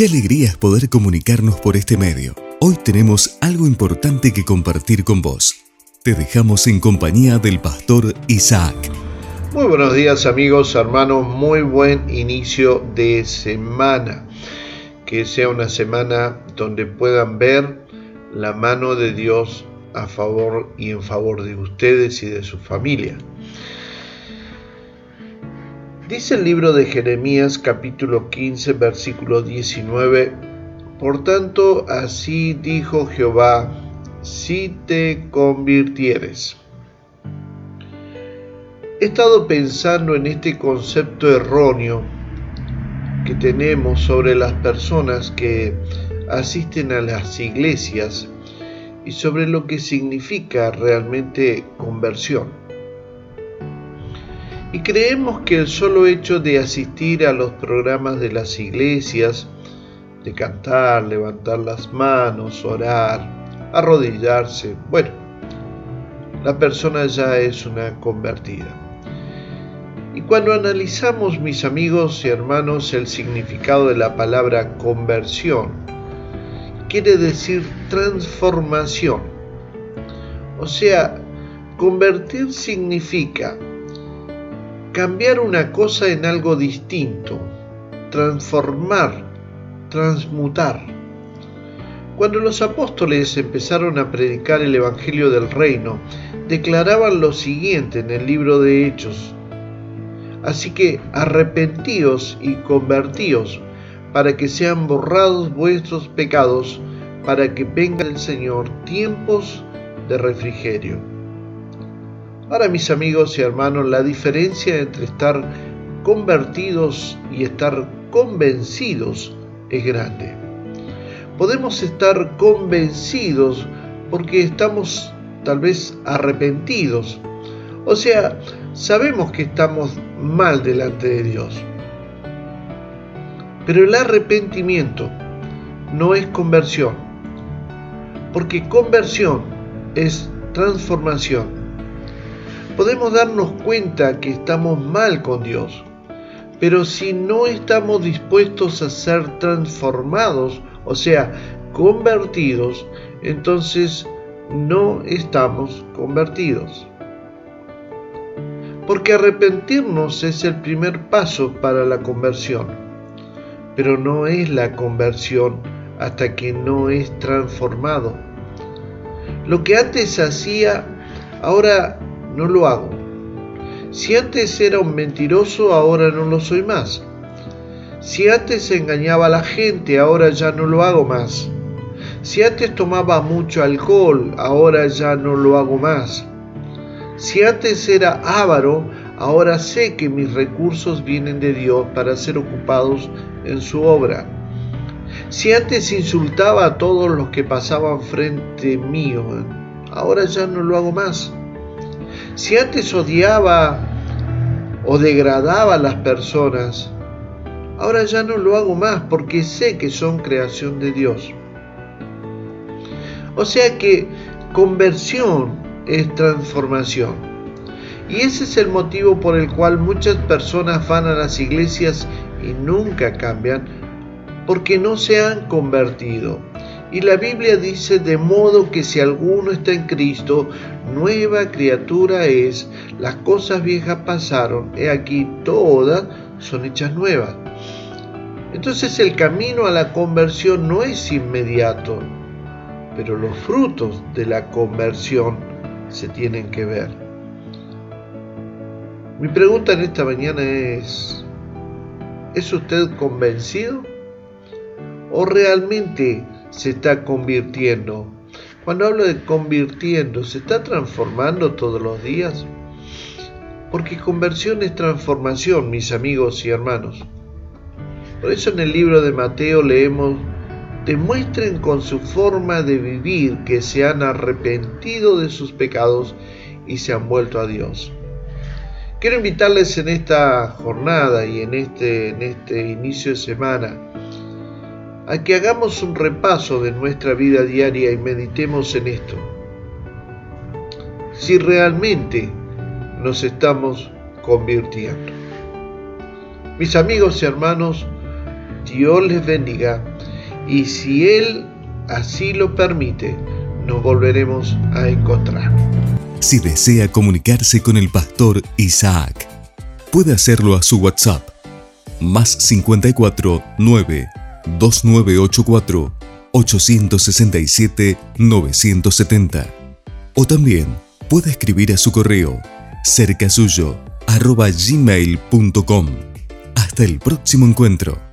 Qué alegría es poder comunicarnos por este medio. Hoy tenemos algo importante que compartir con vos. Te dejamos en compañía del pastor Isaac. Muy buenos días amigos, hermanos, muy buen inicio de semana. Que sea una semana donde puedan ver la mano de Dios a favor y en favor de ustedes y de su familia. Dice el libro de Jeremías capítulo 15 versículo 19, Por tanto así dijo Jehová, si te convirtieres. He estado pensando en este concepto erróneo que tenemos sobre las personas que asisten a las iglesias y sobre lo que significa realmente conversión. Y creemos que el solo hecho de asistir a los programas de las iglesias, de cantar, levantar las manos, orar, arrodillarse, bueno, la persona ya es una convertida. Y cuando analizamos, mis amigos y hermanos, el significado de la palabra conversión, quiere decir transformación. O sea, convertir significa cambiar una cosa en algo distinto, transformar, transmutar. Cuando los apóstoles empezaron a predicar el Evangelio del Reino, declaraban lo siguiente en el libro de Hechos. Así que arrepentíos y convertíos para que sean borrados vuestros pecados, para que venga el Señor tiempos de refrigerio. Ahora mis amigos y hermanos, la diferencia entre estar convertidos y estar convencidos es grande. Podemos estar convencidos porque estamos tal vez arrepentidos. O sea, sabemos que estamos mal delante de Dios. Pero el arrepentimiento no es conversión, porque conversión es transformación podemos darnos cuenta que estamos mal con Dios. Pero si no estamos dispuestos a ser transformados, o sea, convertidos, entonces no estamos convertidos. Porque arrepentirnos es el primer paso para la conversión, pero no es la conversión hasta que no es transformado. Lo que antes hacía, ahora no lo hago. Si antes era un mentiroso, ahora no lo soy más. Si antes engañaba a la gente, ahora ya no lo hago más. Si antes tomaba mucho alcohol, ahora ya no lo hago más. Si antes era avaro, ahora sé que mis recursos vienen de Dios para ser ocupados en su obra. Si antes insultaba a todos los que pasaban frente mío, ahora ya no lo hago más. Si antes odiaba o degradaba a las personas, ahora ya no lo hago más porque sé que son creación de Dios. O sea que conversión es transformación. Y ese es el motivo por el cual muchas personas van a las iglesias y nunca cambian porque no se han convertido. Y la Biblia dice, de modo que si alguno está en Cristo, nueva criatura es, las cosas viejas pasaron, he aquí todas son hechas nuevas. Entonces el camino a la conversión no es inmediato, pero los frutos de la conversión se tienen que ver. Mi pregunta en esta mañana es, ¿es usted convencido? ¿O realmente se está convirtiendo. Cuando hablo de convirtiendo, ¿se está transformando todos los días? Porque conversión es transformación, mis amigos y hermanos. Por eso en el libro de Mateo leemos, demuestren con su forma de vivir que se han arrepentido de sus pecados y se han vuelto a Dios. Quiero invitarles en esta jornada y en este, en este inicio de semana a que hagamos un repaso de nuestra vida diaria y meditemos en esto. Si realmente nos estamos convirtiendo. Mis amigos y hermanos, Dios les bendiga y si Él así lo permite, nos volveremos a encontrar. Si desea comunicarse con el pastor Isaac, puede hacerlo a su WhatsApp más 54 9 2984 867 970 o también puede escribir a su correo cerca suyo arroba gmail.com. Hasta el próximo encuentro.